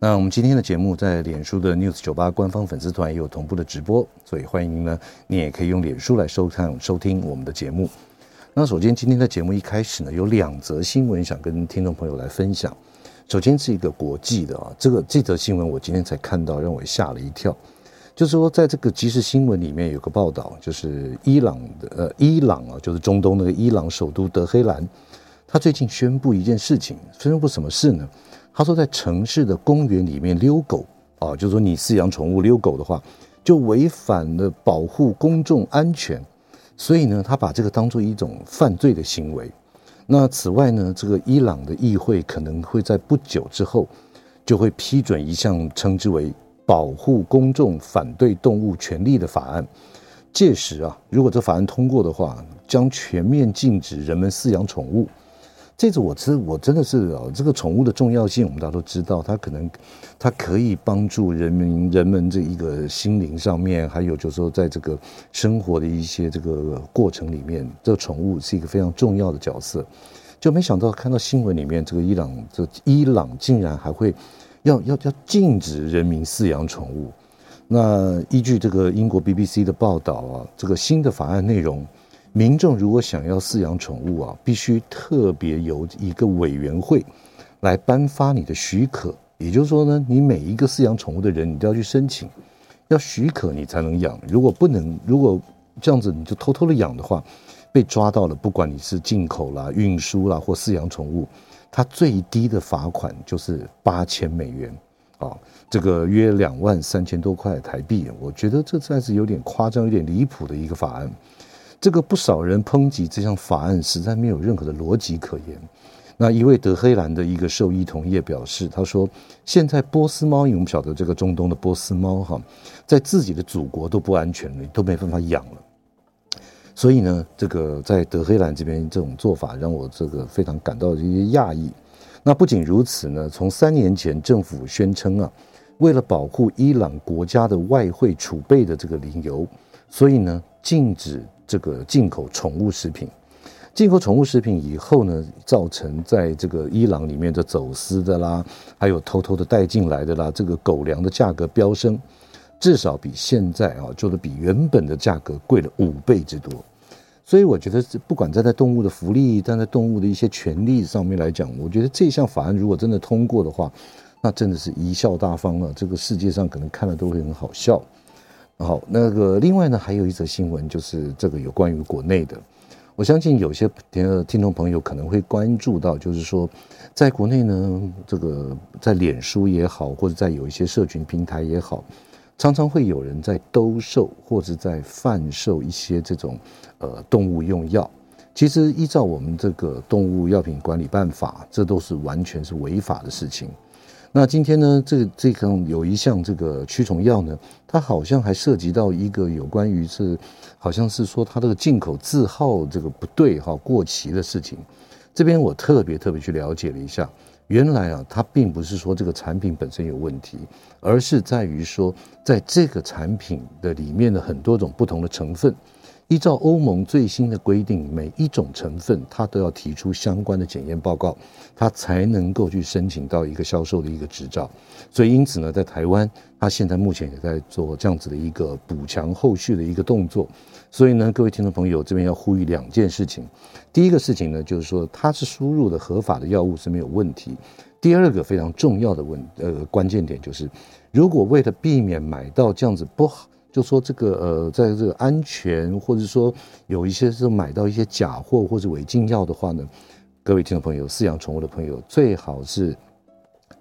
那我们今天的节目在脸书的 News 九八官方粉丝团也有同步的直播，所以欢迎呢，你也可以用脸书来收看收听我们的节目。那首先今天的节目一开始呢，有两则新闻想跟听众朋友来分享。首先是一个国际的啊，这个这则新闻我今天才看到，让我吓了一跳。就是说，在这个即时新闻里面有个报道，就是伊朗的呃伊朗啊，就是中东那个伊朗首都德黑兰，他最近宣布一件事情，宣布什么事呢？他说，在城市的公园里面遛狗啊，就是说你饲养宠物遛狗的话，就违反了保护公众安全，所以呢，他把这个当做一种犯罪的行为。那此外呢，这个伊朗的议会可能会在不久之后就会批准一项称之为“保护公众反对动物权利”的法案。届时啊，如果这法案通过的话，将全面禁止人们饲养宠物。这次我真我真的是啊，这个宠物的重要性，我们大家都知道，它可能它可以帮助人民人们这一个心灵上面，还有就是说在这个生活的一些这个过程里面，这个宠物是一个非常重要的角色。就没想到看到新闻里面，这个伊朗这伊朗竟然还会要要要禁止人民饲养宠物。那依据这个英国 BBC 的报道啊，这个新的法案内容。民众如果想要饲养宠物啊，必须特别由一个委员会来颁发你的许可。也就是说呢，你每一个饲养宠物的人，你都要去申请，要许可你才能养。如果不能，如果这样子你就偷偷的养的话，被抓到了，不管你是进口啦、运输啦或饲养宠物，它最低的罚款就是八千美元啊，这个约两万三千多块台币。我觉得这算是有点夸张、有点离谱的一个法案。这个不少人抨击这项法案实在没有任何的逻辑可言。那一位德黑兰的一个兽医同业表示，他说：“现在波斯猫，因为我们晓得这个中东的波斯猫哈，在自己的祖国都不安全了，都没办法养了。所以呢，这个在德黑兰这边这种做法让我这个非常感到一些讶异。那不仅如此呢，从三年前政府宣称啊，为了保护伊朗国家的外汇储备的这个理由，所以呢，禁止。这个进口宠物食品，进口宠物食品以后呢，造成在这个伊朗里面的走私的啦，还有偷偷的带进来的啦，这个狗粮的价格飙升，至少比现在啊，就是比原本的价格贵了五倍之多。所以我觉得，不管站在动物的福利，站在动物的一些权利上面来讲，我觉得这项法案如果真的通过的话，那真的是贻笑大方了。这个世界上可能看了都会很好笑。好，那个另外呢，还有一则新闻，就是这个有关于国内的。我相信有些听听众朋友可能会关注到，就是说，在国内呢，这个在脸书也好，或者在有一些社群平台也好，常常会有人在兜售或者在贩售一些这种呃动物用药。其实依照我们这个动物药品管理办法，这都是完全是违法的事情。那今天呢，这个这个有一项这个驱虫药呢，它好像还涉及到一个有关于是，好像是说它这个进口字号这个不对哈，过期的事情。这边我特别特别去了解了一下，原来啊，它并不是说这个产品本身有问题，而是在于说，在这个产品的里面的很多种不同的成分。依照欧盟最新的规定，每一种成分它都要提出相关的检验报告，它才能够去申请到一个销售的一个执照。所以因此呢，在台湾，它现在目前也在做这样子的一个补强后续的一个动作。所以呢，各位听众朋友这边要呼吁两件事情：第一个事情呢，就是说它是输入的合法的药物是没有问题；第二个非常重要的问呃关键点就是，如果为了避免买到这样子不好。就说这个呃，在这个安全，或者说有一些是买到一些假货或者违禁药的话呢，各位听众朋友，饲养宠物的朋友最好是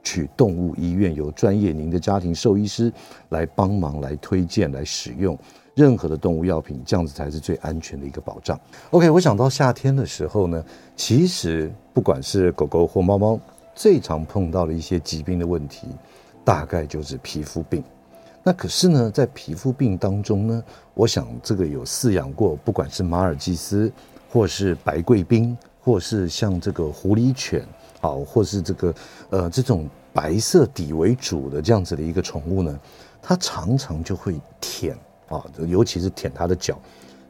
去动物医院，由专业您的家庭兽医师来帮忙来推荐来使用任何的动物药品，这样子才是最安全的一个保障。OK，我想到夏天的时候呢，其实不管是狗狗或猫猫，最常碰到的一些疾病的问题，大概就是皮肤病。那可是呢，在皮肤病当中呢，我想这个有饲养过，不管是马尔济斯，或是白贵宾，或是像这个狐狸犬，啊，或是这个呃这种白色底为主的这样子的一个宠物呢，它常常就会舔啊，尤其是舔它的脚，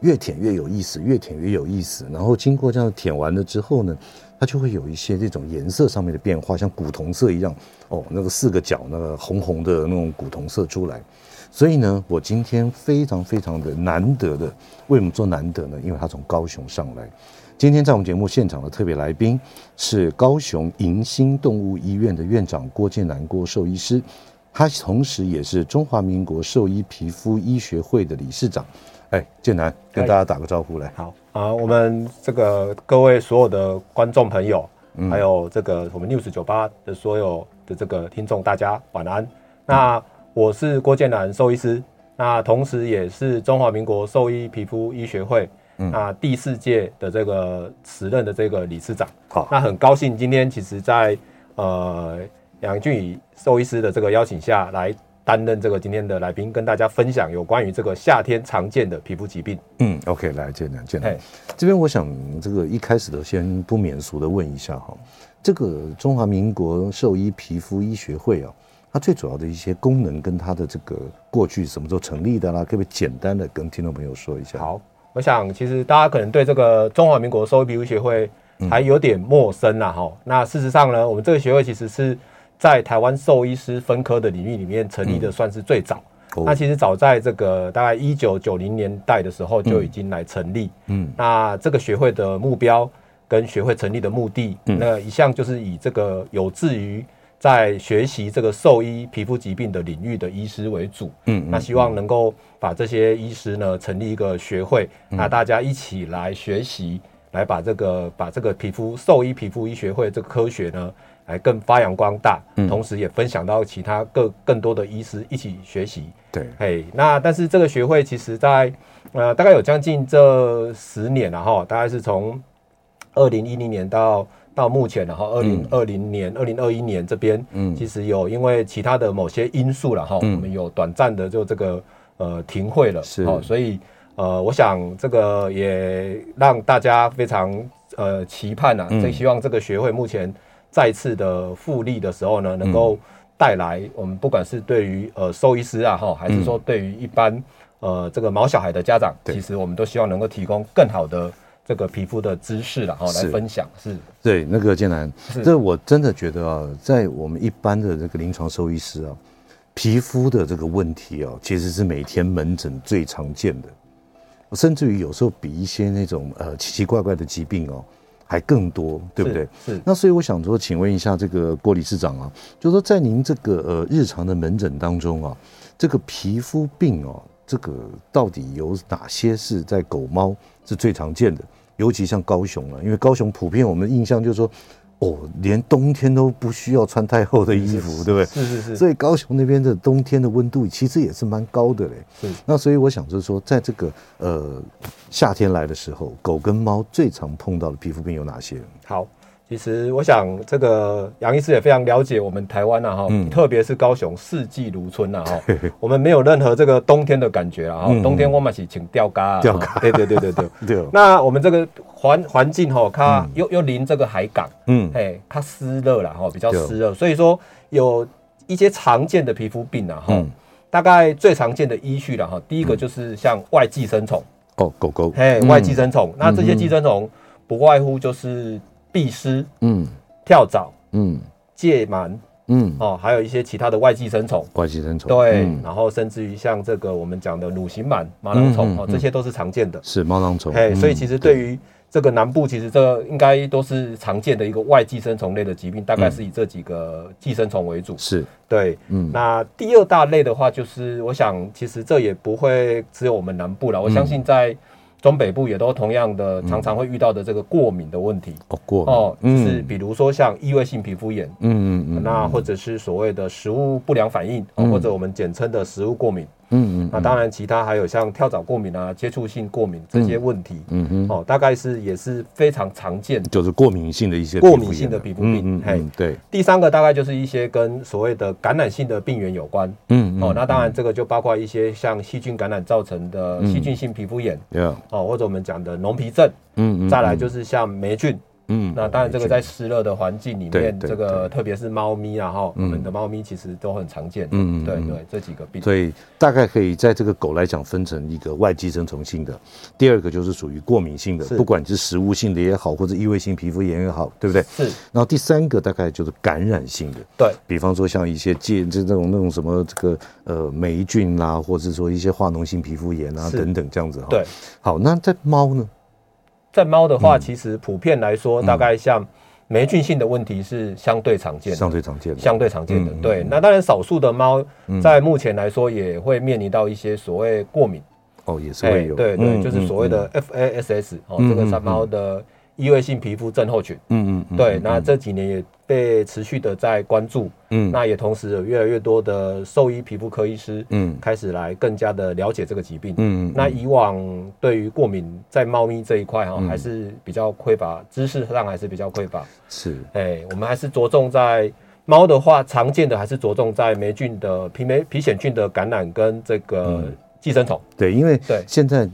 越舔越有意思，越舔越有意思。然后经过这样舔完了之后呢，它就会有一些这种颜色上面的变化，像古铜色一样哦，那个四个角那个红红的那种古铜色出来。所以呢，我今天非常非常的难得的，为什么说难得呢？因为他从高雄上来。今天在我们节目现场的特别来宾是高雄迎新动物医院的院长郭建南郭兽医师，他同时也是中华民国兽医皮肤医学会的理事长。哎，建南跟大家打个招呼来。好啊，我们这个各位所有的观众朋友，嗯、还有这个我们 News 九八的所有的这个听众，大家晚安。那我是郭建南兽医师，那同时也是中华民国兽医皮肤医学会，嗯，那第四届的这个时任的这个理事长。好，那很高兴今天其实在呃杨俊宇兽医师的这个邀请下来。担任这个今天的来宾，跟大家分享有关于这个夏天常见的皮肤疾病。嗯，OK，来建南建南，这边我想这个一开始的先不免俗的问一下哈，这个中华民国兽医皮肤医学会啊，它最主要的一些功能跟它的这个过去什么时候成立的啦，可不可以简单的跟听众朋友说一下？好，我想其实大家可能对这个中华民国兽医皮肤学会还有点陌生啦哈、嗯。那事实上呢，我们这个学会其实是。在台湾兽医师分科的领域里面成立的算是最早。嗯、那其实早在这个大概一九九零年代的时候就已经来成立。嗯，那这个学会的目标跟学会成立的目的，嗯、那一向就是以这个有志于在学习这个兽医皮肤疾病的领域的医师为主。嗯，那希望能够把这些医师呢成立一个学会，嗯、那大家一起来学习，来把这个把这个皮肤兽医皮肤医学会这个科学呢。来更发扬光大，同时也分享到其他更更多的医师一起学习。对，嘿，那但是这个学会其实在呃大概有将近这十年了哈，大概是从二零一零年到到目前然后二零二零年、二零二一年这边，嗯，其实有因为其他的某些因素了哈，我们有短暂的就这个呃停会了，是，所以呃我想这个也让大家非常呃期盼呐，最希望这个学会目前。再次的复利的时候呢，能够带来我们不管是对于呃兽医师啊哈，还是说对于一般呃这个毛小孩的家长，其实我们都希望能够提供更好的这个皮肤的知识了哈，来分享是。对，那个建南，这我真的觉得啊，在我们一般的这个临床兽医师啊，皮肤的这个问题啊，其实是每天门诊最常见的，甚至于有时候比一些那种呃奇奇怪怪的疾病哦。还更多，对不对？是。是那所以我想说，请问一下这个郭理事长啊，就是说在您这个呃日常的门诊当中啊，这个皮肤病哦、啊，这个到底有哪些是在狗猫是最常见的？尤其像高雄啊，因为高雄普遍我们印象就是说。哦，连冬天都不需要穿太厚的衣服，对不对？是是是。所以高雄那边的冬天的温度其实也是蛮高的嘞。是。那所以我想就是说，在这个呃夏天来的时候，狗跟猫最常碰到的皮肤病有哪些？好。其实我想，这个杨医师也非常了解我们台湾呐哈，特别是高雄四季如春呐哈，我们没有任何这个冬天的感觉啊哈，冬天我们是请吊嘎，吊嘎，对对对对对。对。那我们这个环环境哈，它又又临这个海港，嗯，哎，它湿热了哈，比较湿热，所以说有一些常见的皮肤病啊哈，大概最常见的依序了哈，第一个就是像外寄生虫。哦，狗狗，嘿，外寄生虫，那这些寄生虫不外乎就是。壁虱，嗯，跳蚤，嗯，疥螨，嗯，哦，还有一些其他的外寄生虫，外寄生虫，对、嗯，然后甚至于像这个我们讲的乳形螨、毛囊虫，哦，这些都是常见的，是毛囊虫，哎，所以其实对。于这个南部，其实这应该都是常见的一个外寄生虫类的疾病，大概是以这几个寄生虫为主，是。对，嗯，那第二大类的话，就是我想其实这也不会只有我们南部了，我相信在。东北部也都同样的，常常会遇到的这个过敏的问题。哦，过哦，就是比如说像异位性皮肤炎，嗯嗯嗯，那或者是所谓的食物不良反应，或者我们简称的食物过敏，嗯嗯。那当然，其他还有像跳蚤过敏啊、接触性过敏这些问题，嗯嗯，哦，大概是也是非常常见，就是过敏性的一些过敏性的皮肤病。嗯嗯，对。第三个大概就是一些跟所谓的感染性的病原有关，嗯哦，那当然这个就包括一些像细菌感染造成的细菌性皮肤炎，哦，或者我们讲的脓皮症，嗯嗯，再来就是像霉菌。嗯，那当然，这个在湿热的环境里面，这个特别是猫咪啊，哈，我们的猫咪其实都很常见。嗯，对对，这几个病。所以大概可以在这个狗来讲，分成一个外寄生虫性的，第二个就是属于过敏性的，不管是食物性的也好，或者异位性皮肤炎也好，对不对？是。然后第三个大概就是感染性的，对，比方说像一些介这这种那种什么这个呃霉菌啦，或者说一些化脓性皮肤炎啊等等这样子哈。对。好，那在猫呢？在猫的话，其实普遍来说，大概像霉菌性的问题是相对常见的，相对常见的，相对常见的。对，那当然少数的猫在目前来说也会面临到一些所谓过敏。哦，也是会有。对对，就是所谓的 FASS 哦，这个山猫的。异位性皮肤症候群，嗯嗯，对，那这几年也被持续的在关注，嗯，那也同时有越来越多的兽医皮肤科医师，嗯，开始来更加的了解这个疾病，嗯，那以往对于过敏在猫咪这一块哈，还是比较匮乏，知识上还是比较匮乏，是，哎，我们还是着重在猫的话，常见的还是着重在霉菌的皮霉皮癣菌的感染跟这个寄生虫，对，因为对。现在。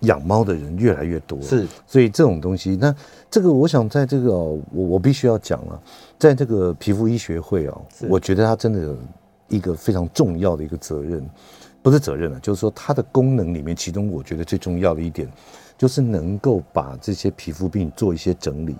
养猫的人越来越多，是，所以这种东西，那这个我想在这个我我必须要讲了，在这个皮肤医学会哦，我觉得它真的有一个非常重要的一个责任，不是责任了，就是说它的功能里面，其中我觉得最重要的一点，就是能够把这些皮肤病做一些整理。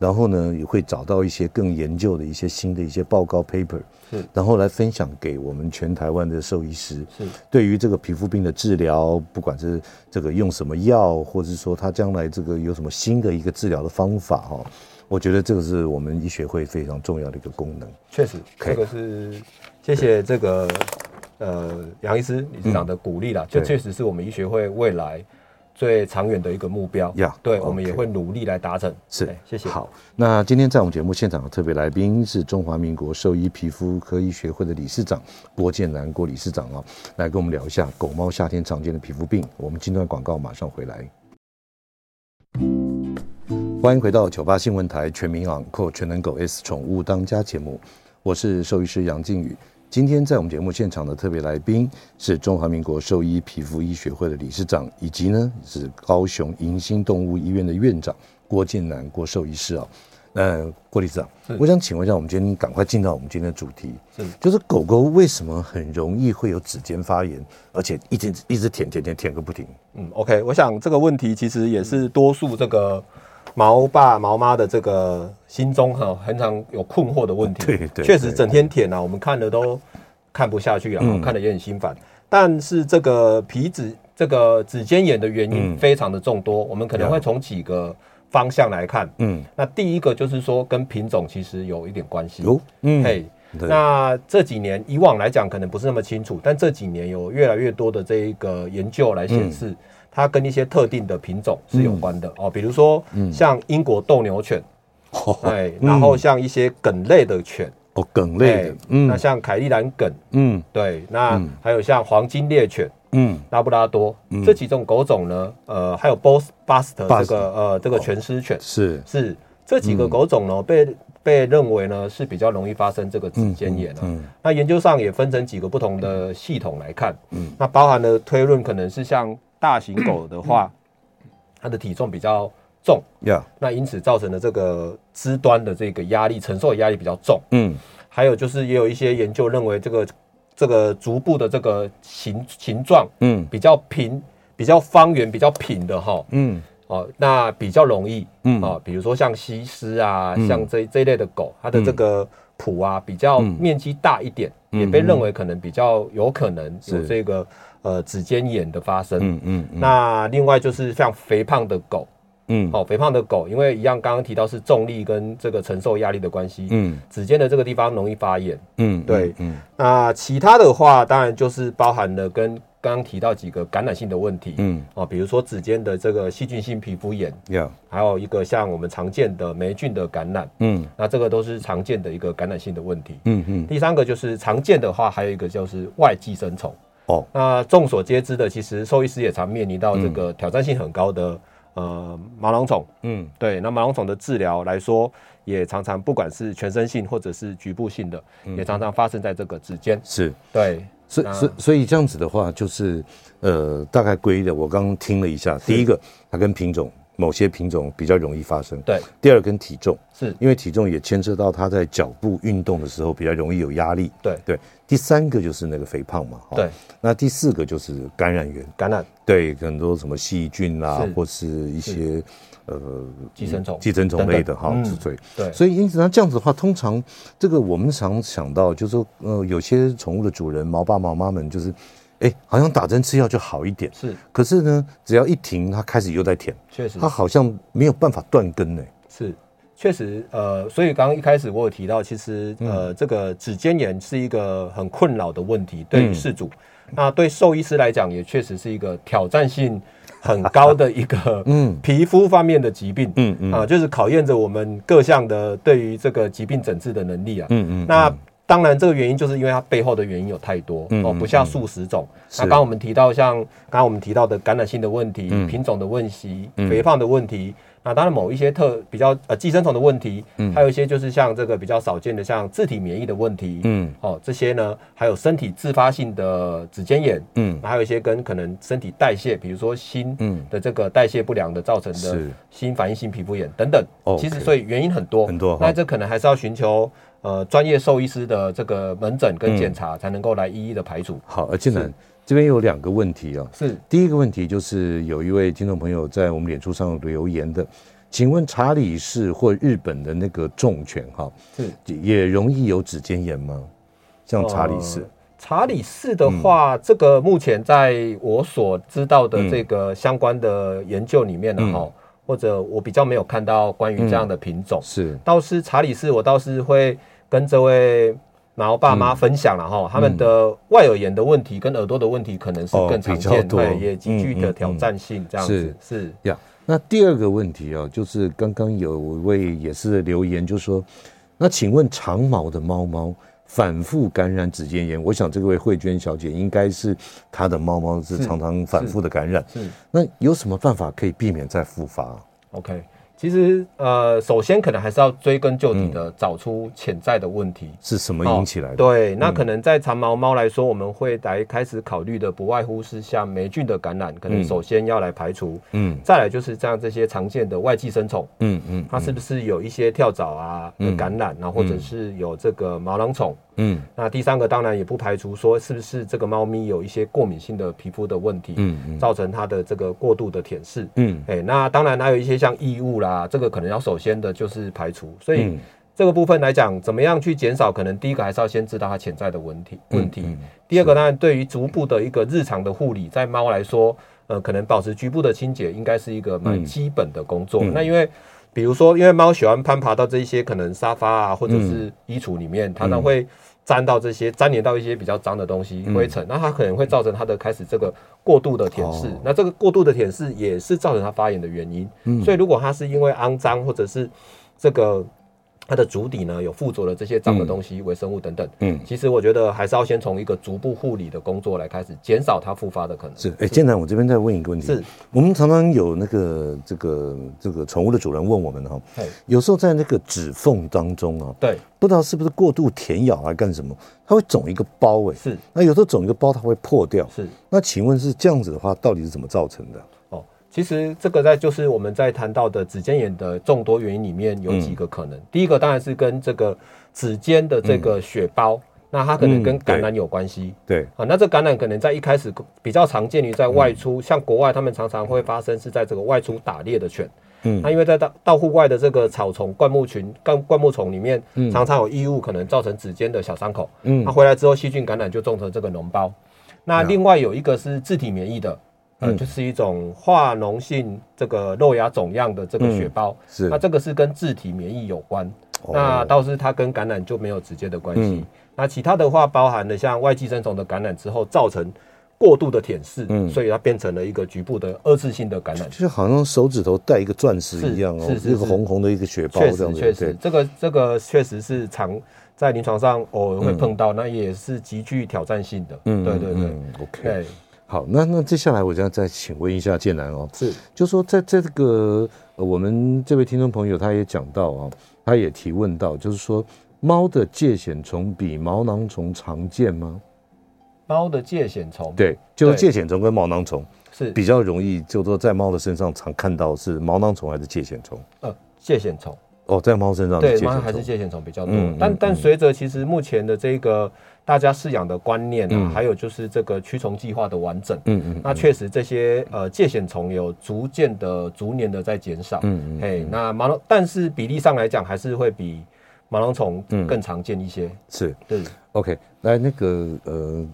然后呢，也会找到一些更研究的一些新的一些报告 paper，是，然后来分享给我们全台湾的兽医师。是，对于这个皮肤病的治疗，不管是这个用什么药，或者是说他将来这个有什么新的一个治疗的方法哈，我觉得这个是我们医学会非常重要的一个功能。确实，这个是谢谢这个呃杨医师理事长的鼓励啦，这确实是我们医学会未来。最长远的一个目标呀，yeah, 对.我们也会努力来达成。是，谢谢。好，那今天在我们节目现场的特别来宾是中华民国兽医皮肤科医学会的理事长郭建南郭理事长啊，来跟我们聊一下狗猫夏天常见的皮肤病。我们今段广告，马上回来。欢迎回到九八新闻台全民昂购全能狗 S 宠物当家节目，我是兽医师杨靖宇。今天在我们节目现场的特别来宾是中华民国兽医皮肤医学会的理事长，以及呢是高雄迎新动物医院的院长郭建南郭兽医师啊。那郭理事长，我想请问一下，我们今天赶快进到我们今天的主题，是就是狗狗为什么很容易会有指尖发炎，而且一直一直舔舔舔舔个不停？嗯，OK，我想这个问题其实也是多数这个。毛爸毛妈的这个心中哈，很常有困惑的问题。对对，确实整天舔啊，我们看的都看不下去啊，看的也很心烦。但是这个皮脂这个指尖炎的原因非常的众多，我们可能会从几个方向来看。嗯，那第一个就是说跟品种其实有一点关系。有，嗯，嘿，那这几年以往来讲可能不是那么清楚，但这几年有越来越多的这一个研究来显示。它跟一些特定的品种是有关的、嗯、哦，比如说像英国斗牛犬，哎、嗯，然后像一些梗类的犬。哦，梗类的，嗯，那像凯利兰梗，嗯，对，那还有像黄金猎犬，嗯，拉布拉多、嗯、这几种狗种呢，呃，还有波斯巴斯特这个呃这个全狮犬、哦、是。是。这几个狗种呢、嗯、被被认为呢是比较容易发生这个指尖炎嗯，那研究上也分成几个不同的系统来看，嗯，那包含的推论可能是像。大型狗的话，它的体重比较重，Yeah. 那因此造成的这个肢端的这个压力承受的压力比较重。嗯，还有就是也有一些研究认为，这个这个足部的这个形形状，嗯，比较平、比较方圆、比较平的哈，嗯，哦，那比较容易，嗯，啊，比如说像西施啊，嗯、像这这一类的狗，它的这个蹼啊比较面积大一点、嗯，也被认为可能比较有可能有这个。呃，指尖炎的发生，嗯嗯，嗯，那另外就是像肥胖的狗，嗯，好、哦，肥胖的狗，因为一样刚刚提到是重力跟这个承受压力的关系，嗯，指尖的这个地方容易发炎，嗯，对，嗯，嗯，那其他的话，当然就是包含了跟刚刚提到几个感染性的问题，嗯，哦，比如说指尖的这个细菌性皮肤炎.还有一个像我们常见的霉菌的感染，嗯，那这个都是常见的一个感染性的问题，嗯嗯，第三个就是常见的话，还有一个就是外寄生虫。哦，那众所皆知的，其实兽医师也常面临到这个挑战性很高的、嗯、呃毛囊虫。嗯，对，那毛囊虫的治疗来说，也常常不管是全身性或者是局部性的，嗯、也常常发生在这个指尖。是，对，所以所以所以这样子的话，就是呃，大概归的，我刚刚听了一下，第一个它跟品种。某些品种比较容易发生。对，第二跟体重。是。因为体重也牵涉到它在脚部运动的时候比较容易有压力。对。对，第三个就是那个肥胖嘛。对，那第四个就是感染源，感染。对很多什么细菌啦，或是一些呃寄生虫、寄生虫类的哈，对对。所以因此呢，这样子的话，通常这个我们常想到就是说，呃，有些宠物的主人毛爸毛妈们就是。哎，好像打针吃药就好一点，是。可是呢，只要一停，它开始又在舔，确实，它好像没有办法断根呢。是，确实，呃，所以刚刚一开始我有提到，其实呃，这个指尖炎是一个很困扰的问题，对于事主，那对兽医师来讲，也确实是一个挑战性很高的一个 嗯。皮肤方面的疾病，嗯嗯。啊，就是考验着我们各项的对于这个疾病诊治的能力啊，嗯嗯，那。当然，这个原因就是因为它背后的原因有太多哦，不下数十种。那刚刚我们提到，像刚刚我们提到的感染性的问题、品种的问题、肥胖的问题。那当然，某一些特比较呃寄生虫的问题，还有一些就是像这个比较少见的像自体免疫的问题，嗯，哦，这些呢，还有身体自发性的指尖炎，嗯，还有一些跟可能身体代谢，比如说锌的这个代谢不良的造成的锌反应性皮肤炎等等。其实所以原因很多很多。那这可能还是要寻求。呃，专业兽医师的这个门诊跟检查，才能够来一一的排除。嗯、好，而进来这边有两个问题啊。是，第一个问题就是有一位听众朋友在我们脸书上留言的，请问查理士或日本的那个重犬哈，是也容易有指尖炎吗？像查理士、呃，查理士的话，嗯、这个目前在我所知道的这个相关的研究里面呢，哈、嗯。或者我比较没有看到关于这样的品种，是。倒是查理士，我倒是会跟这位毛爸妈分享了哈，他们的外耳炎的问题跟耳朵的问题可能是更常见，对，也极具的挑战性，这样子是。呀。那第二个问题哦，就是刚刚有一位也是留言，就说，那请问长毛的猫猫反复感染指尖炎，我想这位慧娟小姐应该是她的猫猫是常常反复的感染，是，那有什么办法可以避免再复发？OK。其实，呃，首先可能还是要追根究底的找出潜在的问题是什么引起来的。对，那可能在长毛猫来说，我们会来开始考虑的，不外乎是像霉菌的感染，可能首先要来排除。嗯。再来就是像这些常见的外寄生虫。嗯嗯。它是不是有一些跳蚤啊的感染，然后或者是有这个毛囊虫？嗯。那第三个当然也不排除说是不是这个猫咪有一些过敏性的皮肤的问题，嗯嗯，造成它的这个过度的舔舐。嗯。哎，那当然还有一些像异物啦。啊，这个可能要首先的就是排除，所以这个部分来讲，怎么样去减少？可能第一个还是要先知道它潜在的问题问题。第二个当然，对于足部的一个日常的护理，在猫来说，呃，可能保持局部的清洁，应该是一个蛮基本的工作。那因为比如说，因为猫喜欢攀爬到这一些可能沙发啊，或者是衣橱里面，它呢会。沾到这些，粘连到一些比较脏的东西，灰尘，那它可能会造成它的开始这个过度的舔舐，那这个过度的舔舐也是造成它发炎的原因。所以如果它是因为肮脏或者是这个。它的足底呢，有附着了这些脏的东西、微生物等等。嗯，其实我觉得还是要先从一个逐步护理的工作来开始，减少它复发的可能。是，哎，建南，我这边再问一个问题。是，我们常常有那个这个这个宠物的主人问我们哈，有时候在那个指缝当中啊，对，不知道是不是过度舔咬还干什么，它会肿一个包哎。是，那有时候肿一个包它会破掉。是，那请问是这样子的话，到底是怎么造成的？其实这个在就是我们在谈到的指尖炎的众多原因里面有几个可能。嗯、第一个当然是跟这个指尖的这个血包，嗯、那它可能跟感染有关系、嗯。对啊，那这感染可能在一开始比较常见于在外出，嗯、像国外他们常常会发生是在这个外出打猎的犬。嗯，那因为在到到户外的这个草丛、灌木群、灌灌木丛里面，常常有异物可能造成指尖的小伤口。嗯，它回来之后细菌感染就造成这个脓包。那另外有一个是自体免疫的。嗯，就是一种化脓性这个肉芽肿样的这个血包，嗯、是。那这个是跟自体免疫有关，哦、那倒是它跟感染就没有直接的关系。嗯、那其他的话，包含了像外寄生虫的感染之后造成过度的舔舐，嗯，所以它变成了一个局部的二次性的感染，就好像手指头戴一个钻石一样哦，是，是，是，是。红红的一个血包这样子。确实，确实，这个这个确实是常在临床上偶尔会碰到，嗯、那也是极具挑战性的。嗯，对对对，嗯、OK。好，那那接下来我想再请问一下建南哦，是，就说在这个我们这位听众朋友他也讲到啊，他也提问到，就是说猫的疥藓虫比毛囊虫常见吗？猫的疥藓虫，对，就是疥藓虫跟毛囊虫是比较容易，就说在猫的身上常看到是毛囊虫还是疥藓虫？呃，疥藓虫。哦，在猫身上对猫还是疥癬虫比较多，嗯、但但随着其实目前的这个大家饲养的观念啊，嗯、还有就是这个驱虫计划的完整，嗯嗯，那确实这些呃疥癬虫有逐渐的逐年的在减少，嗯嗯，哎，那毛囊但是比例上来讲还是会比毛囊虫更常见一些，嗯、是，对，OK，来那个呃。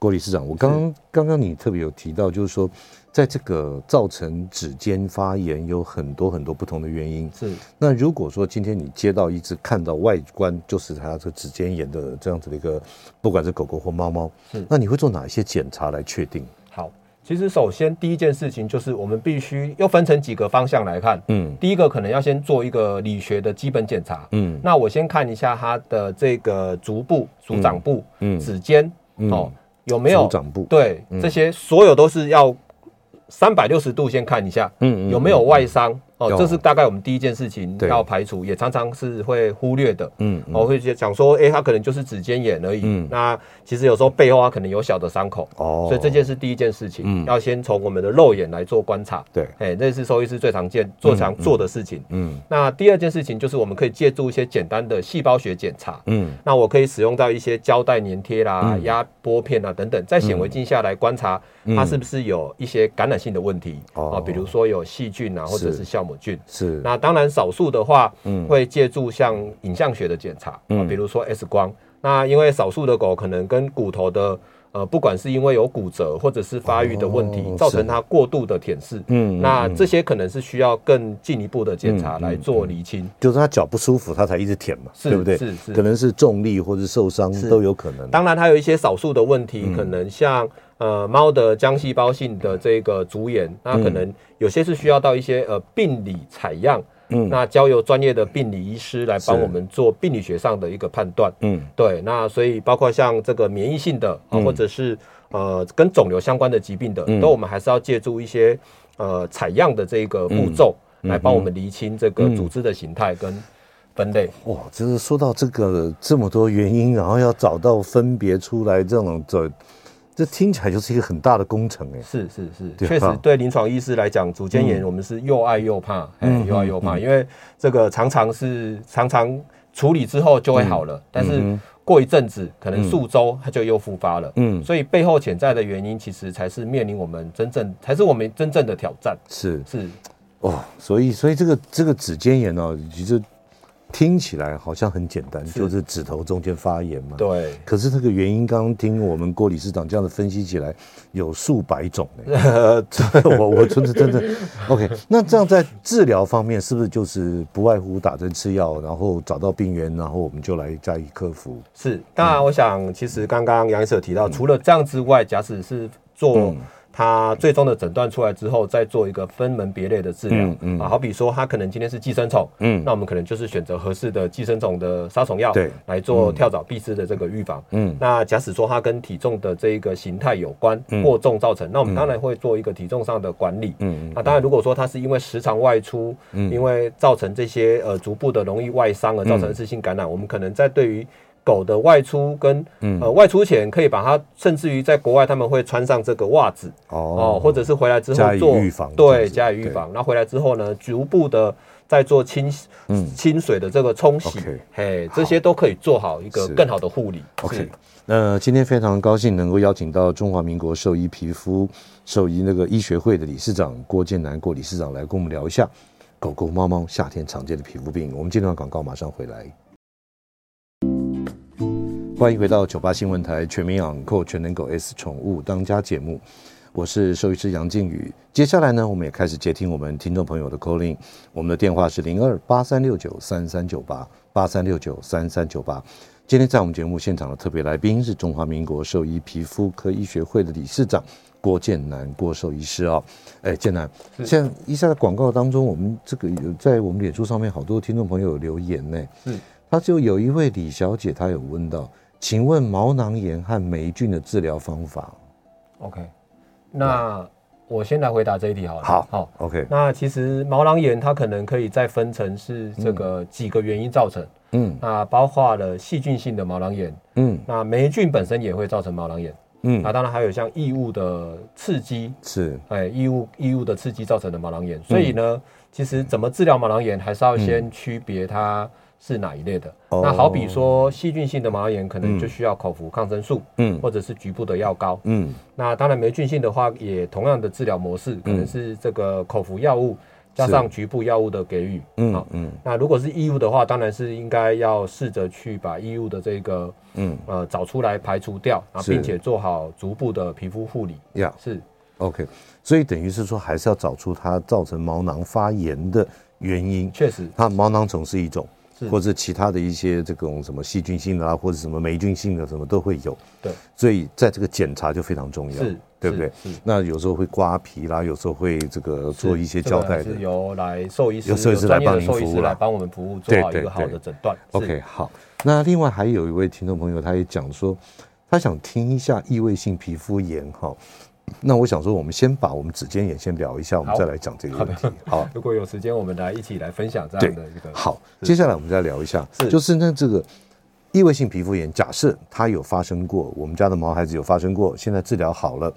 郭理事长，我刚刚刚刚你特别有提到，就是说，在这个造成指尖发炎有很多很多不同的原因。是。那如果说今天你接到一只看到外观就是它这个指尖炎的这样子的一个，不管是狗狗或猫猫，是，那你会做哪一些检查来确定？好，其实首先第一件事情就是我们必须要分成几个方向来看。嗯。第一个可能要先做一个理学的基本检查。嗯。那我先看一下它的这个足部、足掌部、嗯、指尖，哦。有没有长部？对，嗯、这些所有都是要三百六十度先看一下，有没有外伤。哦，这是大概我们第一件事情要排除，也常常是会忽略的。嗯，我会讲说，哎，他可能就是指尖炎而已。嗯，那其实有时候背后他可能有小的伤口。哦，所以这件是第一件事情，嗯要先从我们的肉眼来做观察。对，哎，这是兽医师最常见、最常做的事情。嗯，那第二件事情就是我们可以借助一些简单的细胞学检查。嗯，那我可以使用到一些胶带粘贴啦、压玻片啊等等，在显微镜下来观察它是不是有一些感染性的问题。哦，比如说有细菌啊，或者是酵母。菌是，那当然少数的话，嗯，会借助像影像学的检查，嗯，比如说 X 光。那因为少数的狗可能跟骨头的，呃，不管是因为有骨折或者是发育的问题，造成它过度的舔舐，嗯，那这些可能是需要更进一步的检查来做厘清。就是它脚不舒服，它才一直舔嘛，对不对？是是，可能是重力或者受伤都有可能。当然，它有一些少数的问题，可能像。呃，猫的浆细胞性的这个足炎，那可能有些是需要到一些呃病理采样，嗯，那交由专业的病理医师来帮我们做病理学上的一个判断，嗯，对，那所以包括像这个免疫性的啊，或者是呃跟肿瘤相关的疾病的，都我们还是要借助一些呃采样的这个步骤来帮我们厘清这个组织的形态跟分类。哇，就是说到这个这么多原因，然后要找到分别出来这种这。这听起来就是一个很大的工程哎，是是是，确实对临床医师来讲，足尖炎我们是又爱又怕，哎，又爱又怕，因为这个常常是常常处理之后就会好了，但是过一阵子，可能数周它就又复发了，嗯，所以背后潜在的原因，其实才是面临我们真正才是我们真正的挑战，是。是，哦，所以所以这个这个指尖炎哦，其实。听起来好像很简单，就是指头中间发炎嘛。对。可是这个原因，刚刚听我们郭理事长这样的分析起来，有数百种 呢我我真的真的，OK。那这样在治疗方面，是不是就是不外乎打针吃药，然后找到病源，然后我们就来加以克服？是。当然，我想其实刚刚杨医生提到，除了这样之外，假使是做。它最终的诊断出来之后，再做一个分门别类的治疗。嗯啊，好比说，它可能今天是寄生虫，嗯，那我们可能就是选择合适的寄生虫的杀虫药，对，来做跳蚤、蜱丝的这个预防。嗯，那假使说它跟体重的这一个形态有关，过重造成，那我们当然会做一个体重上的管理。嗯，那当然，如果说它是因为时常外出，嗯，因为造成这些呃足部的容易外伤而造成一次性感染，我们可能在对于。狗的外出跟呃外出前可以把它，甚至于在国外他们会穿上这个袜子哦，或者是回来之后做预防，对，加以预防。然后回来之后呢，逐步的再做清清水的这个冲洗，嘿，这些都可以做好一个更好的护理。OK，那今天非常高兴能够邀请到中华民国兽医皮肤兽医那个医学会的理事长郭建南郭理事长来跟我们聊一下狗狗猫猫夏天常见的皮肤病。我们这段广告马上回来。欢迎回到九八新闻台全民养狗全能狗 S 宠物当家节目，我是兽医师杨靖宇。接下来呢，我们也开始接听我们听众朋友的 call in，我们的电话是零二八三六九三三九八八三六九三三九八。今天在我们节目现场的特别来宾是中华民国兽医皮肤科医学会的理事长郭建南郭兽医师啊。哎，建南，像以下的广告当中，我们这个有在我们脸书上面好多听众朋友有留言呢。嗯，他就有一位李小姐，她有问到，请问毛囊炎和霉菌的治疗方法？OK，那。我先来回答这一题好了。好，好，OK。那其实毛囊炎它可能可以再分成是这个几个原因造成，嗯，那包括了细菌性的毛囊炎，嗯，那霉菌本身也会造成毛囊炎，嗯，那当然还有像异物的刺激，是，哎，异物异物的刺激造成的毛囊炎。所以呢，其实怎么治疗毛囊炎，还是要先区别它。是哪一类的？那好比说细菌性的毛炎，可能就需要口服抗生素，嗯，或者是局部的药膏，嗯。那当然霉菌性的话，也同样的治疗模式，可能是这个口服药物加上局部药物的给予，嗯嗯。那如果是异物的话，当然是应该要试着去把异物的这个，嗯呃找出来排除掉，啊，并且做好逐步的皮肤护理。呀，是 OK。所以等于是说，还是要找出它造成毛囊发炎的原因。确实，它毛囊虫是一种。或者其他的一些这种什么细菌性的啊，或者什么霉菌性的什么都会有。对，所以在这个检查就非常重要，对不对？那有时候会刮皮啦，有时候会这个做一些交代的。是由来兽医师，由兽医师来帮您服务，来帮我们服务，做好一个好的诊断。OK，好。那另外还有一位听众朋友，他也讲说，他想听一下异位性皮肤炎哈。那我想说，我们先把我们指尖炎先聊一下，我们再来讲这个问题。好，如果有时间，我们来一起来分享这样的一个。好，接下来我们再聊一下，就是那这个异位性皮肤炎，假设它有发生过，我们家的毛孩子有发生过，现在治疗好了，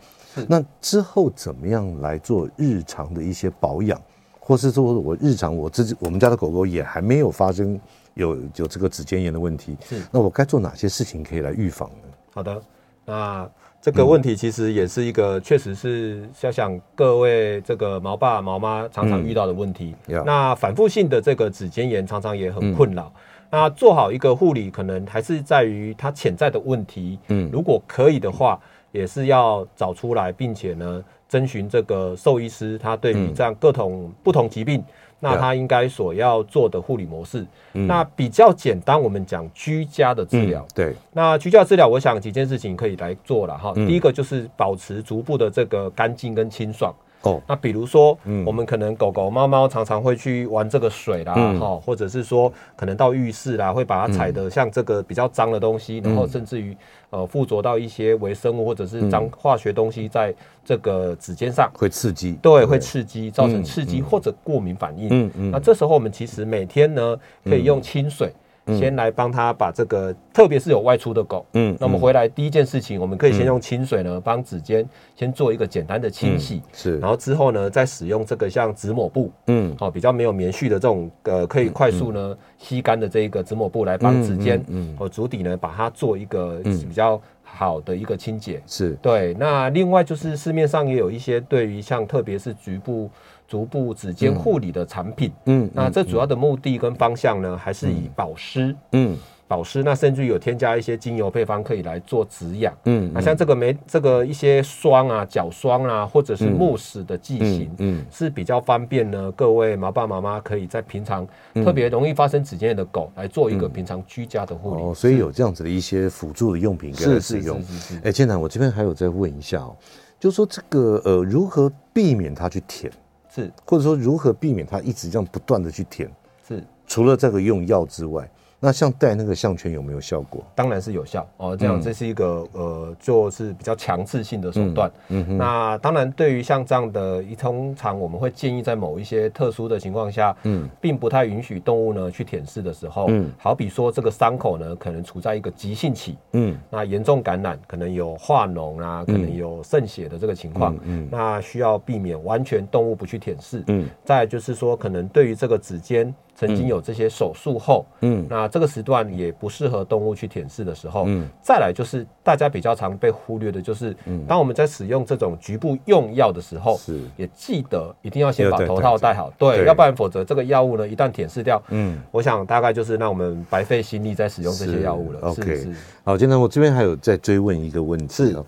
那之后怎么样来做日常的一些保养，或是说我日常我自己我们家的狗狗也还没有发生有有这个指尖炎的问题，是那我该做哪些事情可以来预防呢？好的，那。这个问题其实也是一个，确实是想想各位这个毛爸毛妈常常遇到的问题。嗯、那反复性的这个指尖炎常常也很困扰。嗯、那做好一个护理，可能还是在于它潜在的问题。嗯，如果可以的话，也是要找出来，并且呢，征询这个兽医师，他对于这样各种不同疾病。那他应该所要做的护理模式，嗯、那比较简单。我们讲居家的治疗、嗯，对。那居家治疗，我想几件事情可以来做了哈。嗯、第一个就是保持足部的这个干净跟清爽。哦，那比如说，嗯，我们可能狗狗、猫猫常常会去玩这个水啦，哈、嗯，或者是说，可能到浴室啦，会把它踩得像这个比较脏的东西，嗯、然后甚至于呃附着到一些微生物或者是脏化学东西在这个指尖上，会刺激，对，会刺激，造成刺激或者过敏反应。嗯嗯，那这时候我们其实每天呢，可以用清水。先来帮他把这个，特别是有外出的狗，嗯，那我们回来第一件事情，我们可以先用清水呢，帮指尖先做一个简单的清洗，是，然后之后呢，再使用这个像纸抹布，嗯，好，比较没有棉絮的这种，呃，可以快速呢吸干的这一个纸抹布来帮指尖，嗯，和足底呢把它做一个比较好的一个清洁，是。对。那另外就是市面上也有一些对于像特别是局部。足部指尖护理的产品，嗯，那这主要的目的跟方向呢，还是以保湿，嗯，保湿。那甚至于有添加一些精油配方，可以来做止痒，嗯，那像这个没这个一些霜啊、角霜啊，或者是慕斯的剂型，嗯，是比较方便呢。各位毛爸妈妈可以在平常特别容易发生指尖炎的狗来做一个平常居家的护理。哦，所以有这样子的一些辅助的用品可以使用。哎，建南，我这边还有再问一下哦，就是说这个呃，如何避免它去舔？是，或者说如何避免它一直这样不断的去舔？是，除了这个用药之外。那像戴那个项圈有没有效果？当然是有效哦。这样这是一个、嗯、呃，就是比较强制性的手段。嗯，嗯那当然，对于像这样的，一通常我们会建议在某一些特殊的情况下，嗯，并不太允许动物呢去舔舐的时候，嗯，好比说这个伤口呢可能处在一个急性期，嗯，那严重感染，可能有化脓啊，可能有渗血的这个情况，嗯，嗯那需要避免完全动物不去舔舐。嗯，再就是说，可能对于这个指尖。曾经有这些手术后，嗯，那这个时段也不适合动物去舔舐的时候，嗯，再来就是大家比较常被忽略的，就是，嗯，当我们在使用这种局部用药的时候，是，也记得一定要先把头套戴好，对，要不然否则这个药物呢，一旦舔舐掉，嗯，我想大概就是让我们白费心力在使用这些药物了。OK，好，现在我这边还有再追问一个问题，是。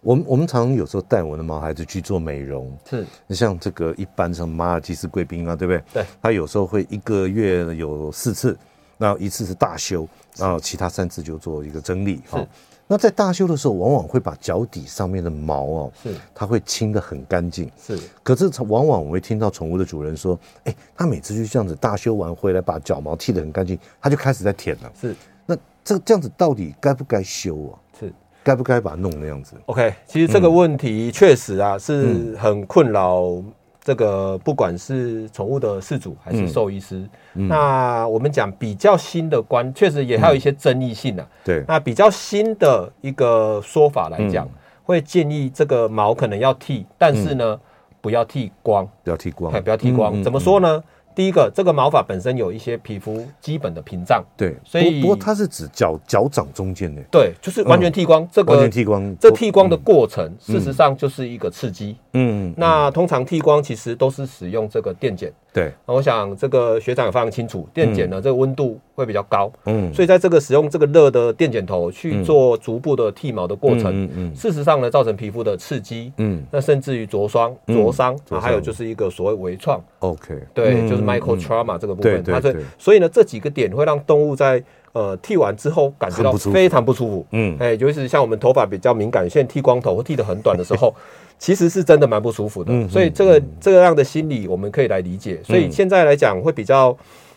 我们我们常常有时候带我的毛孩子去做美容，是。你像这个一般像马尔济斯贵宾啊，对不对？对。他有时候会一个月有四次，那一次是大修，然后其他三次就做一个整理哈。是那在大修的时候，往往会把脚底上面的毛哦，是它会清得很干净。是，可是往往我会听到宠物的主人说，哎，他每次就这样子大修完回来，把脚毛剃得很干净，他就开始在舔了。是，那这这样子到底该不该修啊？是，该不该把它弄那样子？OK，其实这个问题确实啊、嗯、是很困扰。这个不管是宠物的饲主还是兽医师，那我们讲比较新的观，确实也还有一些争议性的、啊。嗯。对，那比较新的一个说法来讲，嗯、会建议这个毛可能要剃，但是呢，嗯、不要剃光，不要剃光，不要剃光。怎么说呢？第一个，这个毛发本身有一些皮肤基本的屏障，对，所以不过它是指脚脚掌中间的，对，就是完全剃光。嗯、这个完全剃光，这剃光的过程，嗯、事实上就是一个刺激。嗯，那通常剃光其实都是使用这个电剪。对，我想这个学长也非常清楚，电剪呢，这个温度会比较高，嗯，所以在这个使用这个热的电剪头去做逐步的剃毛的过程，嗯嗯，事实上呢，造成皮肤的刺激，嗯，那甚至于灼伤、灼伤啊，还有就是一个所谓微创，OK，对，就是 micro trauma 这个部分，它是所以呢，这几个点会让动物在呃剃完之后感觉到非常不舒服，嗯，哎，尤其是像我们头发比较敏感，现在剃光头或剃得很短的时候。其实是真的蛮不舒服的，嗯、所以这个、嗯、这个样的心理我们可以来理解。所以现在来讲会比较，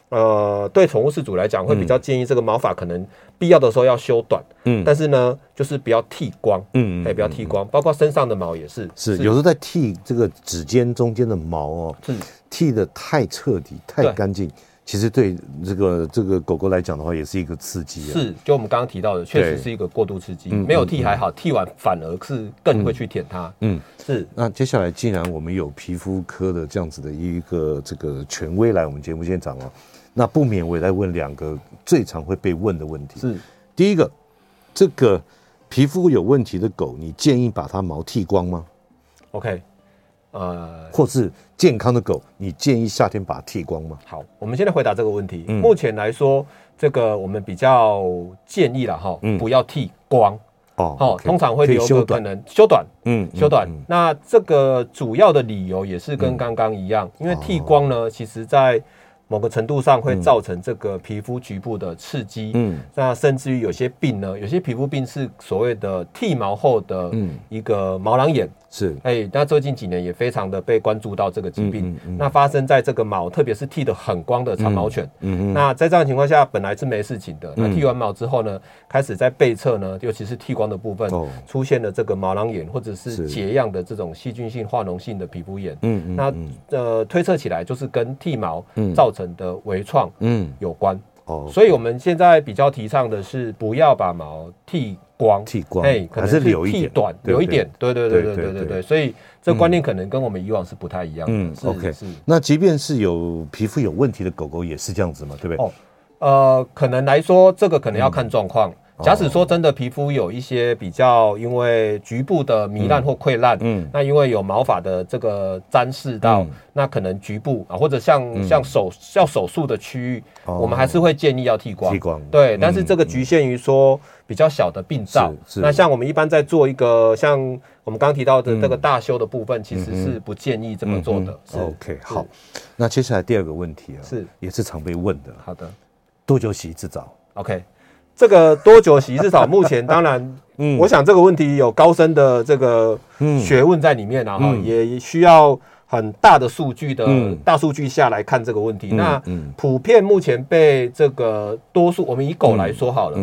呃，对宠物饲主来讲会比较建议这个毛发可能必要的时候要修短，嗯，但是呢，就是不要剃光，嗯，哎，不要剃光，包括身上的毛也是，是，有时候在剃这个指尖中间的毛哦，是剃的太彻底、太干净。其实对这个这个狗狗来讲的话，也是一个刺激啊。是，就我们刚刚提到的，确实是一个过度刺激。没有剃还好，剃完反而是更会去舔它。嗯，是。那接下来，既然我们有皮肤科的这样子的一个这个权威来我们节目现场啊，那不免我也来问两个最常会被问的问题。是，第一个，这个皮肤有问题的狗，你建议把它毛剃光吗？OK。呃，或是健康的狗，你建议夏天把它剃光吗？好，我们现在回答这个问题。嗯、目前来说，这个我们比较建议了哈，嗯、不要剃光哦。好，通常会留个可能修短，嗯，修短。那这个主要的理由也是跟刚刚一样，嗯、因为剃光呢，哦、其实在某个程度上会造成这个皮肤局部的刺激，嗯，那甚至于有些病呢，有些皮肤病是所谓的剃毛后的一个毛囊炎。是，哎，那最近几年也非常的被关注到这个疾病。那发生在这个毛，特别是剃得很光的长毛犬。嗯那在这样的情况下，本来是没事情的。嗯、那剃完毛之后呢，开始在背侧呢，尤其是剃光的部分，哦、出现了这个毛囊炎或者是结样的这种细菌性化脓性的皮肤炎。嗯嗯、那呃，推测起来就是跟剃毛造成的微创有关。所以我们现在比较提倡的是不要把毛剃光，剃光，哎，可能是留一短，留一点，对对对对对对对，所以这观念可能跟我们以往是不太一样的。嗯，OK，是。那即便是有皮肤有问题的狗狗也是这样子嘛，对不对？哦，呃，可能来说这个可能要看状况。假使说真的皮肤有一些比较因为局部的糜烂或溃烂，嗯，那因为有毛发的这个沾湿到，那可能局部啊或者像像手要手术的区域，我们还是会建议要剃光。剃光，对，但是这个局限于说比较小的病灶。那像我们一般在做一个像我们刚刚提到的这个大修的部分，其实是不建议这么做的。OK，好，那接下来第二个问题啊，是。也是常被问的。好的，多久洗一次澡？OK。这个多久洗一次澡？目前当然，嗯，我想这个问题有高深的这个学问在里面，然后也需要很大的数据的大数据下来看这个问题。那普遍目前被这个多数，我们以狗来说好了，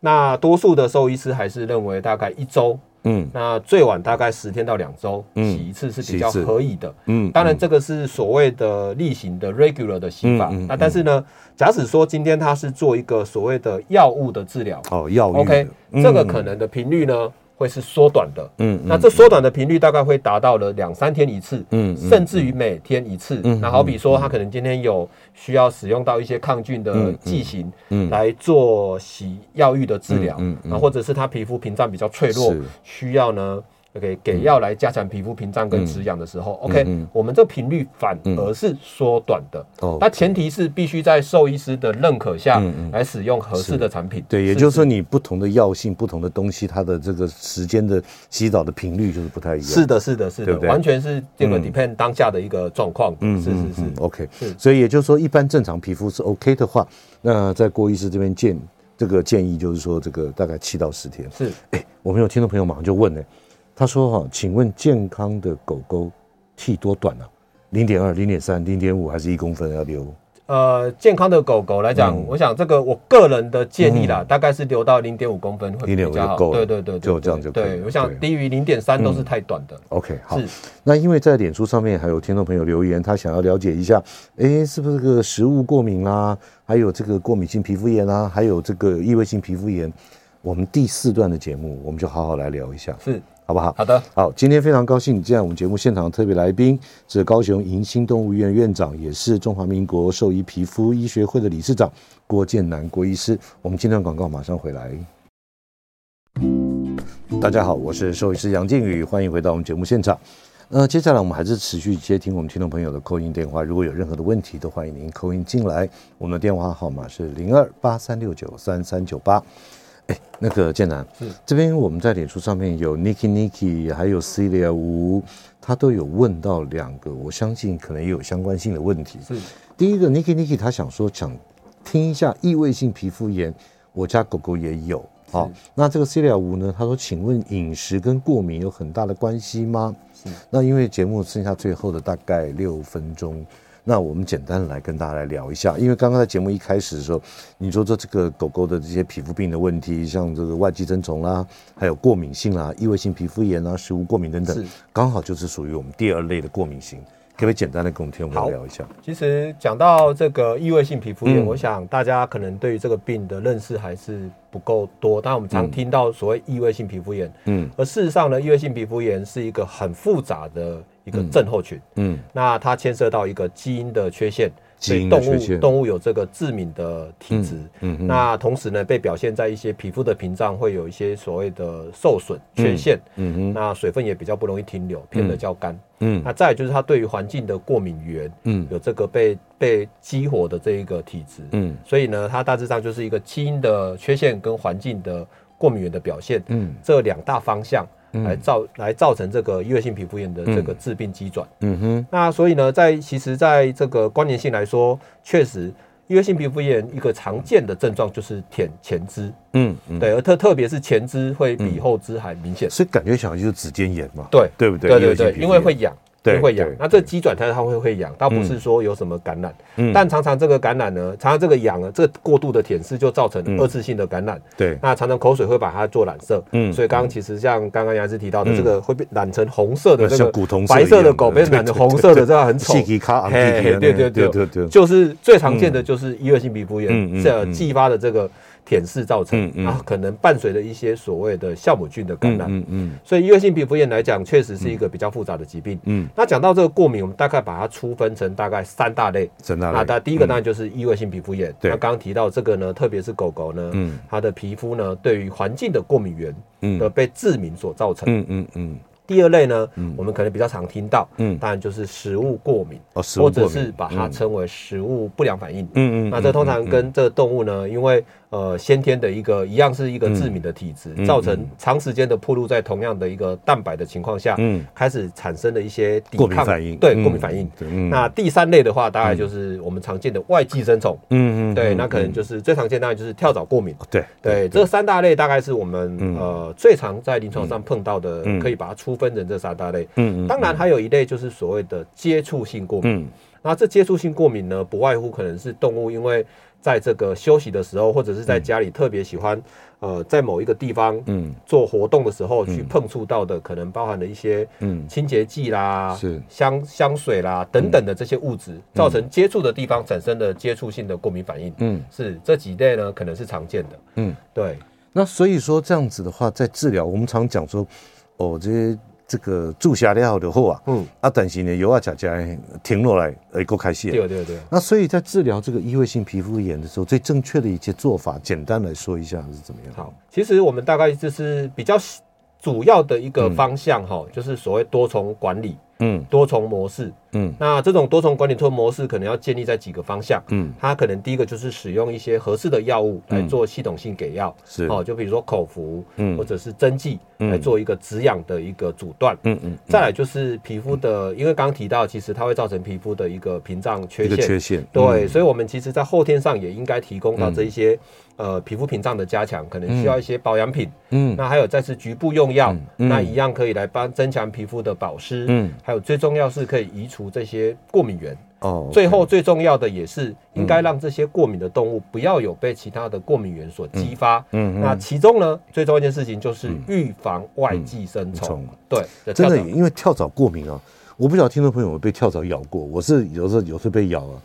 那多数的兽医师还是认为大概一周。嗯，那最晚大概十天到两周洗一次是比较可以的。嗯，当然这个是所谓的例行的 regular 的洗法。那但是呢，假使说今天他是做一个所谓的药物的治疗，哦，药物，OK，这个可能的频率呢？会是缩短的，嗯，那这缩短的频率大概会达到了两三天一次，嗯，甚至于每天一次。那好比说，他可能今天有需要使用到一些抗菌的剂型，嗯，来做洗药浴的治疗，嗯，啊，或者是他皮肤屏障比较脆弱，需要呢 OK，给药来加强皮肤屏障跟止痒的时候，OK，我们这频率反而是缩短的。哦，那前提是必须在兽医师的认可下来使用合适的产品。对，也就是说，你不同的药性、不同的东西，它的这个时间的洗澡的频率就是不太一样。是的，是的，是的，完全是这个 depend 当下的一个状况。嗯，是是是，OK。所以也就是说，一般正常皮肤是 OK 的话，那在郭医师这边建这个建议就是说，这个大概七到十天。是，哎，我们有听众朋友马上就问呢。他说：“哈，请问健康的狗狗剃多短啊？零点二、零点三、零点五，还是一公分要留？呃，健康的狗狗来讲，我想这个我个人的建议啦，大概是留到零点五公分会比较好。对对对，就这样就。对，我想低于零点三都是太短的。OK，好。那因为在脸书上面还有听众朋友留言，他想要了解一下，哎，是不是这个食物过敏啦？还有这个过敏性皮肤炎啊？还有这个异位性皮肤炎？我们第四段的节目，我们就好好来聊一下。是。”好不好？好的，好，今天非常高兴，在我们节目现场的特别来宾是高雄迎新动物医院院长，也是中华民国兽医皮肤医学会的理事长郭建南郭医师。我们今天广告马上回来。大家好，我是兽医师杨靖宇，欢迎回到我们节目现场。那接下来我们还是持续接听我们听众朋友的 call in 电话，如果有任何的问题，都欢迎您 call in 进来。我们的电话号码是零二八三六九三三九八。哎，那个建南，是这边我们在脸书上面有 Niki Niki，还有 Celia 吴，他都有问到两个，我相信可能也有相关性的问题。是第一个 Niki Niki，他想说想听一下异位性皮肤炎，我家狗狗也有。好，那这个 Celia 吴呢，他说，请问饮食跟过敏有很大的关系吗？是那因为节目剩下最后的大概六分钟。那我们简单来跟大家来聊一下，因为刚刚在节目一开始的时候，你说说这个狗狗的这些皮肤病的问题，像这个外寄生虫啦，还有过敏性啦，异位性皮肤炎啊，食物过敏等等，刚好就是属于我们第二类的过敏型。可不可以简单的跟我们听众聊一下？其实讲到这个异位性皮肤炎，嗯、我想大家可能对于这个病的认识还是不够多。当然，我们常听到所谓异位性皮肤炎，嗯，而事实上呢，异位性皮肤炎是一个很复杂的一个症候群，嗯，嗯那它牵涉到一个基因的缺陷。所以动物动物有这个致敏的体质，嗯，嗯那同时呢，被表现在一些皮肤的屏障会有一些所谓的受损缺陷，嗯，嗯那水分也比较不容易停留，变得较干，嗯，那再就是它对于环境的过敏源，嗯，有这个被被激活的这一个体质，嗯，所以呢，它大致上就是一个基因的缺陷跟环境的过敏源的表现，嗯，这两大方向。来造来造成这个异位性皮肤炎的这个致病机转。嗯哼，那所以呢，在其实在这个关联性来说，确实异位性皮肤炎一个常见的症状就是舔前肢。嗯，对，而特特别是前肢会比后肢还明显，所以感觉小孩就是指尖炎嘛。对，对不对？对对对，因为会痒。对，会痒。那这鸡转它它会会痒，倒不是说有什么感染。嗯。但常常这个感染呢，常常这个痒呢，这个过度的舔舐就造成二次性的感染。对。那常常口水会把它做染色。嗯。所以刚刚其实像刚刚杨医师提到的，这个会被染成红色的这个白色的狗被染成红色的，这样很丑。嘿，对对对对对，就是最常见的就是异位性皮肤炎这继发的这个。舔舐造成，然后可能伴随着一些所谓的酵母菌的感染，嗯嗯，所以异位性皮肤炎来讲，确实是一个比较复杂的疾病。嗯，那讲到这个过敏，我们大概把它粗分成大概三大类。三大类。那第一个当然就是异位性皮肤炎。对。那刚刚提到这个呢，特别是狗狗呢，嗯，它的皮肤呢，对于环境的过敏源的被致敏所造成。嗯嗯嗯。第二类呢，我们可能比较常听到，嗯，当然就是食物过敏，哦，或者是把它称为食物不良反应。嗯嗯。那这通常跟这个动物呢，因为呃，先天的一个一样是一个致敏的体质，造成长时间的暴露在同样的一个蛋白的情况下，嗯，开始产生的一些抵抗反应，对过敏反应。那第三类的话，大概就是我们常见的外寄生虫，嗯嗯，对，那可能就是最常见，当然就是跳蚤过敏。对对，这三大类大概是我们呃最常在临床上碰到的，可以把它粗分成这三大类。嗯嗯，当然还有一类就是所谓的接触性过敏。那这接触性过敏呢，不外乎可能是动物因为。在这个休息的时候，或者是在家里特别喜欢，呃，在某一个地方，嗯，做活动的时候，去碰触到的，可能包含了一些，嗯，清洁剂啦，是。香香水啦等等的这些物质，造成接触的地方产生的接触性的过敏反应，嗯，是这几类呢，可能是常见的，嗯，对。那所以说这样子的话，在治疗，我们常讲说，哦，这些。这个注下料的后啊，嗯，啊，但是呢，油啊，吃吃停落来，哎，够开心。对对对。那所以在治疗这个异位性皮肤炎的时候，最正确的一些做法，简单来说一下是怎么样？好，其实我们大概就是比较主要的一个方向哈，就是所谓多重管理。嗯，多重模式，嗯，那这种多重管理托模式可能要建立在几个方向，嗯，它可能第一个就是使用一些合适的药物来做系统性给药，是。哦，就比如说口服，嗯，或者是针剂来做一个止痒的一个阻断，嗯嗯，再来就是皮肤的，因为刚刚提到，其实它会造成皮肤的一个屏障缺陷，缺陷，对，所以我们其实在后天上也应该提供到这一些。呃，皮肤屏障的加强可能需要一些保养品，嗯，那还有再次局部用药，嗯，那一样可以来帮增强皮肤的保湿，嗯，还有最重要是可以移除这些过敏源，哦，最后最重要的也是应该让这些过敏的动物不要有被其他的过敏源所激发，嗯，那其中呢，最重要一件事情就是预防外寄生虫，对，真的，因为跳蚤过敏啊，我不晓得听众朋友有被跳蚤咬过，我是有时候有时候被咬了。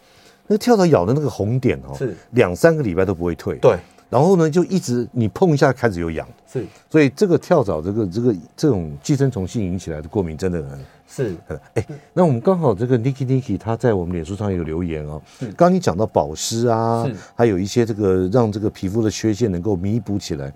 那跳蚤咬的那个红点哦，是两三个礼拜都不会退。对，然后呢，就一直你碰一下开始有痒。是，所以这个跳蚤这个这个这种寄生虫性引起来的过敏真的很是。哎，那我们刚好这个 Niki Niki 他在我们脸书上有留言哦。刚刚你讲到保湿啊，还有一些这个让这个皮肤的缺陷能够弥补起来。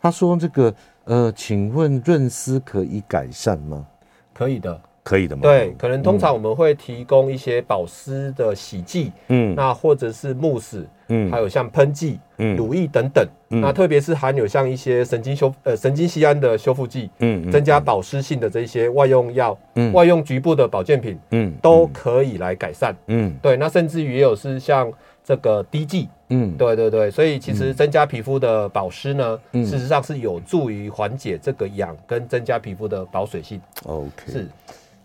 他说这个呃，请问润丝可以改善吗？可以的。可以的吗？对，可能通常我们会提供一些保湿的洗剂，嗯，那或者是慕斯，嗯，还有像喷剂、嗯，乳液等等，嗯，那特别是含有像一些神经修呃神经酰胺的修复剂，嗯，增加保湿性的这些外用药，嗯，外用局部的保健品，嗯，都可以来改善，嗯，对，那甚至于也有是像这个滴剂，嗯，对对对，所以其实增加皮肤的保湿呢，嗯，事实上是有助于缓解这个痒跟增加皮肤的保水性，OK，是。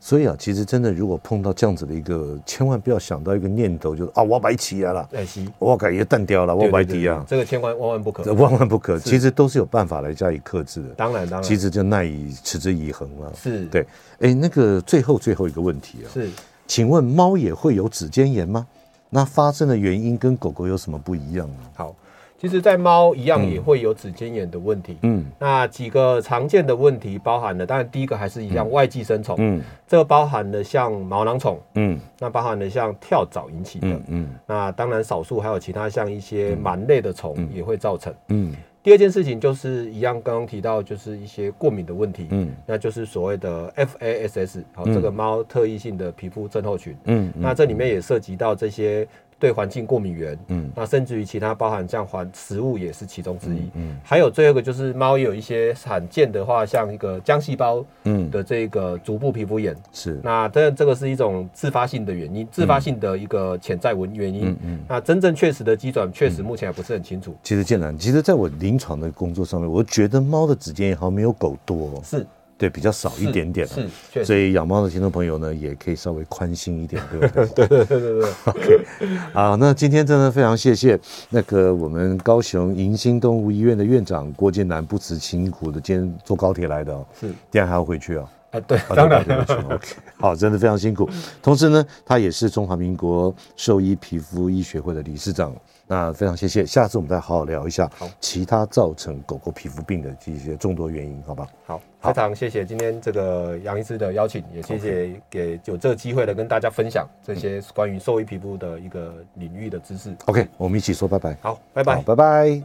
所以啊，其实真的，如果碰到这样子的一个，千万不要想到一个念头，就是啊，我要白起来了，哎，我要改也淡掉了，我要白底啊，这个千万万万不可，万万不可。其实都是有办法来加以克制的。当然，当然，其实就耐以持之以恒了。是对。哎，那个最后最后一个问题啊，是，请问猫也会有指尖炎吗？那发生的原因跟狗狗有什么不一样呢？好。其实，在猫一样也会有指尖炎的问题。嗯，那几个常见的问题包含了，当然第一个还是一样外寄生虫。嗯，这个包含了像毛囊虫。嗯，那包含了像跳蚤引起的。嗯，那当然少数还有其他像一些螨类的虫也会造成。嗯，第二件事情就是一样，刚刚提到就是一些过敏的问题。嗯，那就是所谓的 FASS，好，这个猫特异性的皮肤症候群。嗯，那这里面也涉及到这些。对环境过敏源，嗯，那甚至于其他包含像环食物也是其中之一，嗯，嗯，还有最后一个就是猫也有一些罕见的话，像一个浆细胞，嗯。的这个足部皮肤炎，是，那这这个是一种自发性的原因，自发性的一个潜在文原因，嗯嗯，那真正确实的机转确实目前还不是很清楚。其实建南，其实在我临床的工作上面，我觉得猫的指尖也好像没有狗多，是。对，比较少一点点，是，是，所以养猫的听众朋友呢，也可以稍微宽心一点，对不对？对对对对对。OK，好，那今天真的非常谢谢那个我们高雄迎新动物医院的院长郭建南，不辞辛苦的今天坐高铁来的哦，是，今天还要回去啊？啊，对，当然。OK，好，真的非常辛苦。同时呢，他也是中华民国兽医皮肤医学会的理事长。那非常谢谢，下次我们再好好聊一下其他造成狗狗皮肤病的这些众多原因，好吧？好，非常谢谢今天这个杨医师的邀请，也谢谢给有这个机会的跟大家分享这些关于兽医皮肤的一个领域的知识。OK，我们一起说拜拜。好，拜拜，拜拜。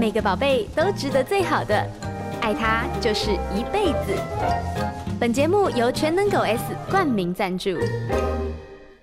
每个宝贝都值得最好的，爱它就是一辈子。本节目由全能狗 S 冠名赞助。